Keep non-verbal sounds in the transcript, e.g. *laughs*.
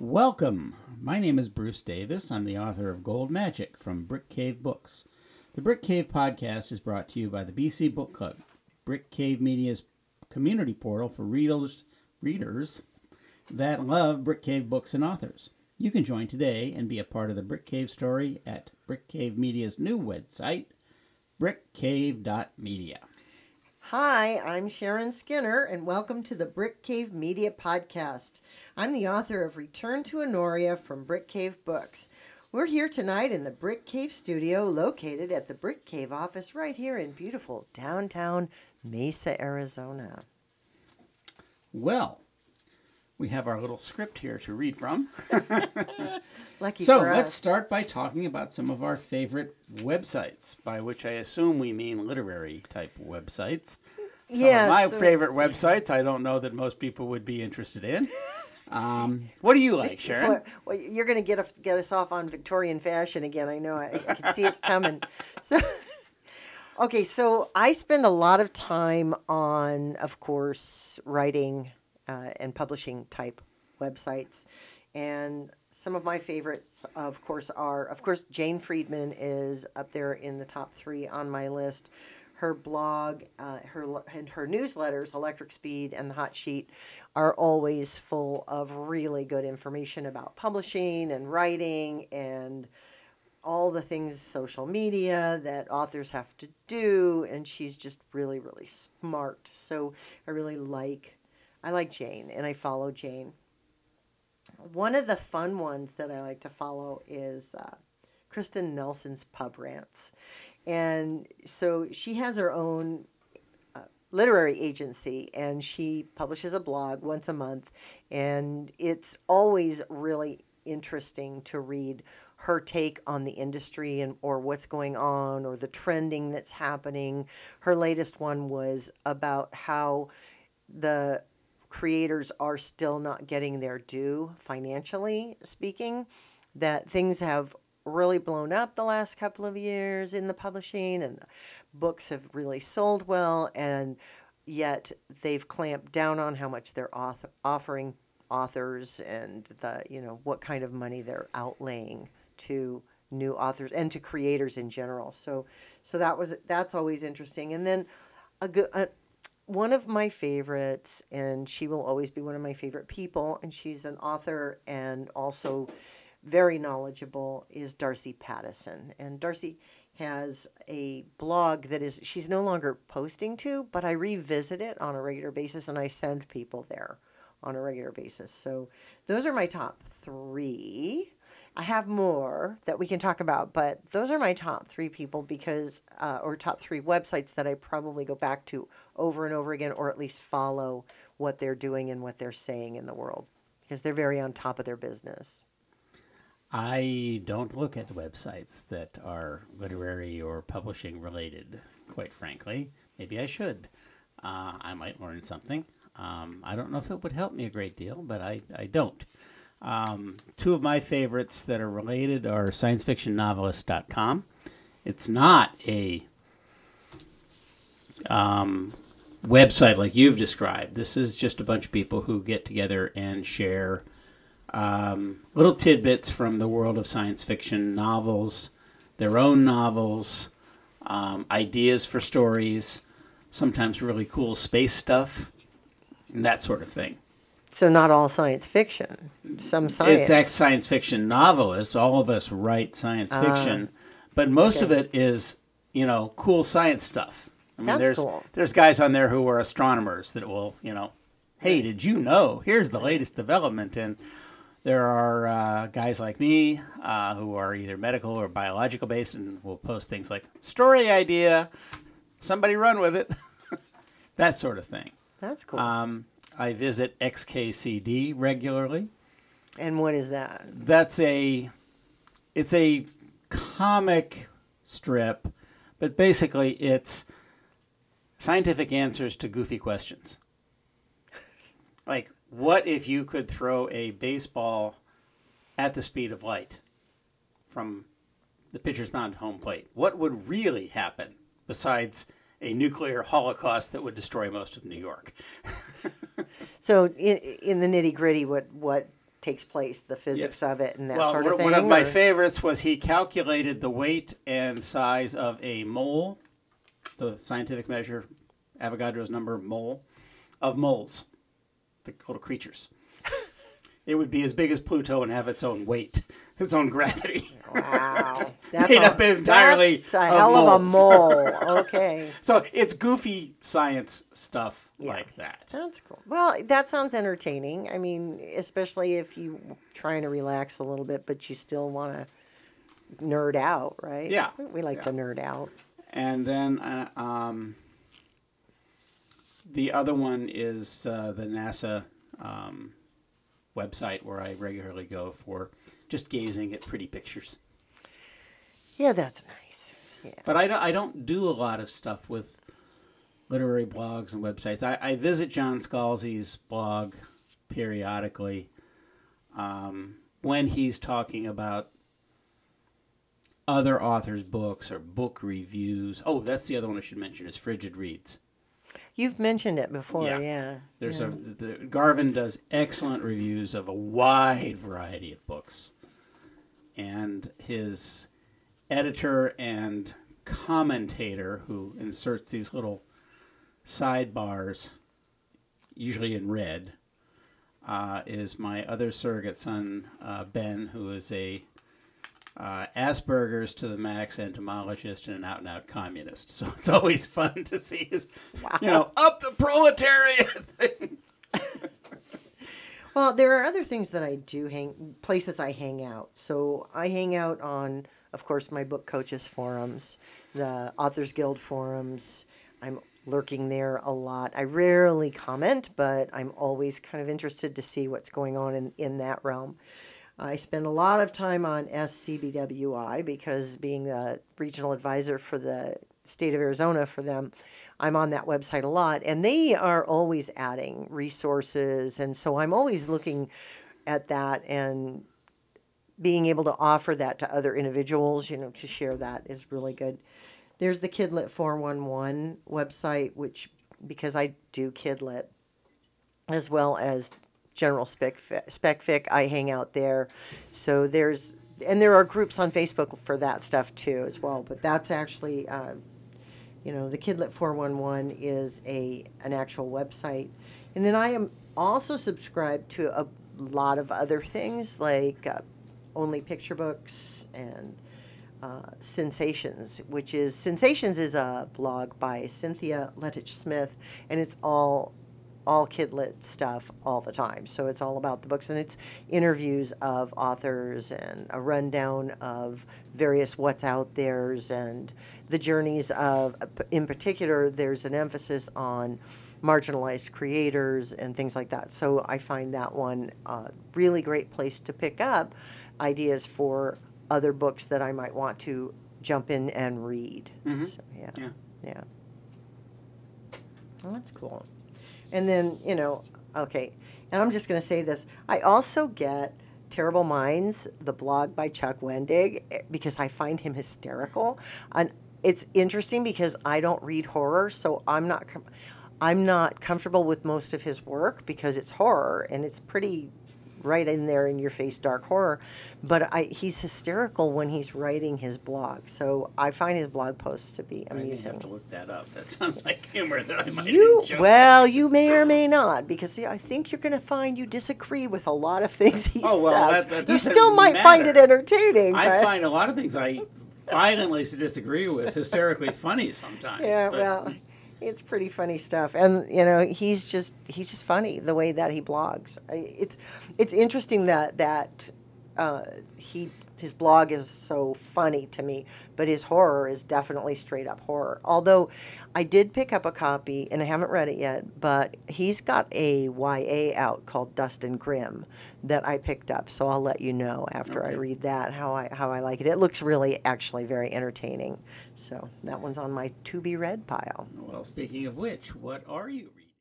Welcome. My name is Bruce Davis. I'm the author of Gold Magic from Brick Cave Books. The Brick Cave podcast is brought to you by the BC Book Club, Brick Cave Media's community portal for readers, readers that love Brick Cave books and authors. You can join today and be a part of the Brick Cave story at Brick Cave Media's new website, brickcave.media. Hi, I'm Sharon Skinner, and welcome to the Brick Cave Media Podcast. I'm the author of Return to Honoria from Brick Cave Books. We're here tonight in the Brick Cave studio located at the Brick Cave office right here in beautiful downtown Mesa, Arizona. Well, we have our little script here to read from. *laughs* Lucky so let's start by talking about some of our favorite websites, by which I assume we mean literary type websites. Some Yes, my so- favorite websites, I don't know that most people would be interested in. Um, what do you like, *laughs* Sharon? Well, you're going to get us, get us off on Victorian fashion again. I know. I, I can see it coming. *laughs* So, okay, so I spend a lot of time on, of course, writing uh, and publishing type websites, and some of my favorites, of course, are of course Jane Friedman is up there in the top three on my list. Her blog, uh, her and her newsletters, Electric Speed and the Hot Sheet, are always full of really good information about publishing and writing and all the things social media that authors have to do. And she's just really really smart. So i really like i like jane and i follow jane. One of the fun ones that i like to follow is uh, kristin nelson's pub rants. And so she has her own uh, literary agency and she publishes a blog once a month and it's always really interesting to read her take on the industry and or what's going on or the trending that's happening. Her latest one was about how the creators are still not getting their due financially speaking that things have really blown up the last couple of years in the publishing and books have really sold well and yet they've clamped down on how much they're author- offering authors and the you know what kind of money they're outlaying to new authors and to creators in general. So so that was that's always interesting. And then a good one of my favorites and she will always be one of my favorite people and she's an author and also very knowledgeable is Darcy Pattison. And Darcy has a blog that is she's no longer posting to, but I revisit it on a regular basis and I send people there on a regular basis. So those are my top 3. I have more that we can talk about, but those are my top 3 people because uh, or top 3 websites that I probably go back to over and over again or at least follow what they're doing and what they're saying in the world because they're very on top of their business. I don't look at websites that are literary or publishing related, quite frankly. Maybe I should. Uh, I might learn something. Um, I don't know if it would help me a great deal, but I, I don't. Um, two of my favorites that are related are sciencefictionnovelist.com. It's not a um, website like you've described. This is just a bunch of people who get together and share um, little tidbits from the world of science fiction novels, their own novels, um, ideas for stories, sometimes really cool space stuff, and that sort of thing. So not all science fiction. Some science. It's ex science fiction novelists. All of us write science fiction, but most of it is, you know, cool science stuff. I mean, That's there's cool. there's guys on there who are astronomers that will, you know, hey, did you know? Here's the latest development, and there are uh, guys like me uh, who are either medical or biological based, and will post things like story idea, somebody run with it, *laughs* that sort of thing. That's cool. Um, I visit XKCD regularly. and what is that? That's a it's a comic strip, but basically it's scientific answers to goofy questions. *laughs* Like, what if you could throw a baseball at the speed of light from the pitcher's mound to home plate? What would really happen besides a nuclear holocaust that would destroy most of New York? *laughs* So in, in the nitty gritty, what what takes place, the physics Yes. of it, and that well, sort of thing. one of my favorites was he calculated the weight and size of a mole, the scientific measure, Avogadro's number mole, of moles, the little creatures. *laughs* it would be as big as Pluto and have its own weight, *laughs* its own gravity. Wow, *laughs* that's Made a, up entirely That's a of hell of a moles. mole. Okay, so it's goofy science stuff Yeah. like that. that's cool. Well, that sounds entertaining. I mean, especially if you trying to relax a little bit, but you still want to nerd out, right? Yeah, we, we like to nerd out. And then uh, um, the other one is uh, the NASA um, website where I regularly go for just gazing at pretty pictures. Yeah, that's nice. Yeah. But I don't, I don't do a lot of stuff with literary blogs and websites. I, I visit John Scalzi's blog periodically um, when he's talking about other authors' books or book reviews. Oh, that's the other one I should mention is Frigid Reads. You've mentioned it before, Yeah. yeah. There's yeah. a the, Garvin does excellent reviews of a wide variety of books, and his editor and commentator who inserts these little sidebars, usually in red, uh, is my other surrogate son uh, Ben, who is a uh, Asperger's to the max entomologist and an out and out communist. So it's always *laughs* fun to see his, you know, up the proletariat thing. *laughs* Well, there are other things that I do hang places I hang out. So I hang out on, of course, my book coaches forums, the Authors Guild forums. I'm lurking there a lot. I rarely comment, but I'm always kind of interested to see what's going on in, in that realm. I spend a lot of time on SCBWI because being the regional advisor for the state of Arizona for them, I'm on that website a lot. And they are always adding resources. And so I'm always looking at that and being able to offer that to other individuals, you know, to share that is really good. There's the Kidlit 411 website, which because I do Kidlit as well as general spec spec fic, I hang out there. So there's and there are groups on Facebook for that stuff too as well. But that's actually, uh, you know, the Kidlit 411 is a an actual website, and then I am also subscribed to a lot of other things like uh, only picture books and uh, Cynsations, which is Cynsations is a blog by Cynthia Leitich Smith, and it's all all kidlit stuff all the time. So it's all about the books and it's interviews of authors and a rundown of various what's out there's and the journeys of in particular there's an emphasis on marginalized creators and things like that. So I find that one a really great place to pick up ideas for other books that I might want to jump in and read. Mhm. So, yeah. Yeah. Yeah. Well, that's cool. And then, you know, okay, and I'm just going to say this. I also get Terrible Minds, the blog by Chuck Wendig, eh, because I find him hysterical. And it's interesting because I don't read horror, so I'm not com- I'm not comfortable with most of his work because it's horror and it's pretty right in there in your face dark horror but I, he's hysterical when he's writing his blog so i find his blog posts to be I amusing have to look that up. That *laughs* sounds like humor that I might you enjoy. well, you may or may not, because see, I think you're going to find you disagree with a lot of things he Oh, well, says. that- that you still might find it entertaining. I but- find a lot of things I violently disagree with hysterically funny sometimes. yeah, but- well, it's pretty funny stuff, and you know, he's just he's just funny the way that he blogs. It's it's interesting that that uh, he his blog is so funny to me, but his horror is definitely straight up horror. Although I did pick up a copy and I haven't read it yet, but he's got a YA out called Dust and Grim that I picked up. So I'll let you know after I read that how I how I like it. It looks really actually very entertaining. So that one's on my to be read pile. Well, speaking of which, what are you reading?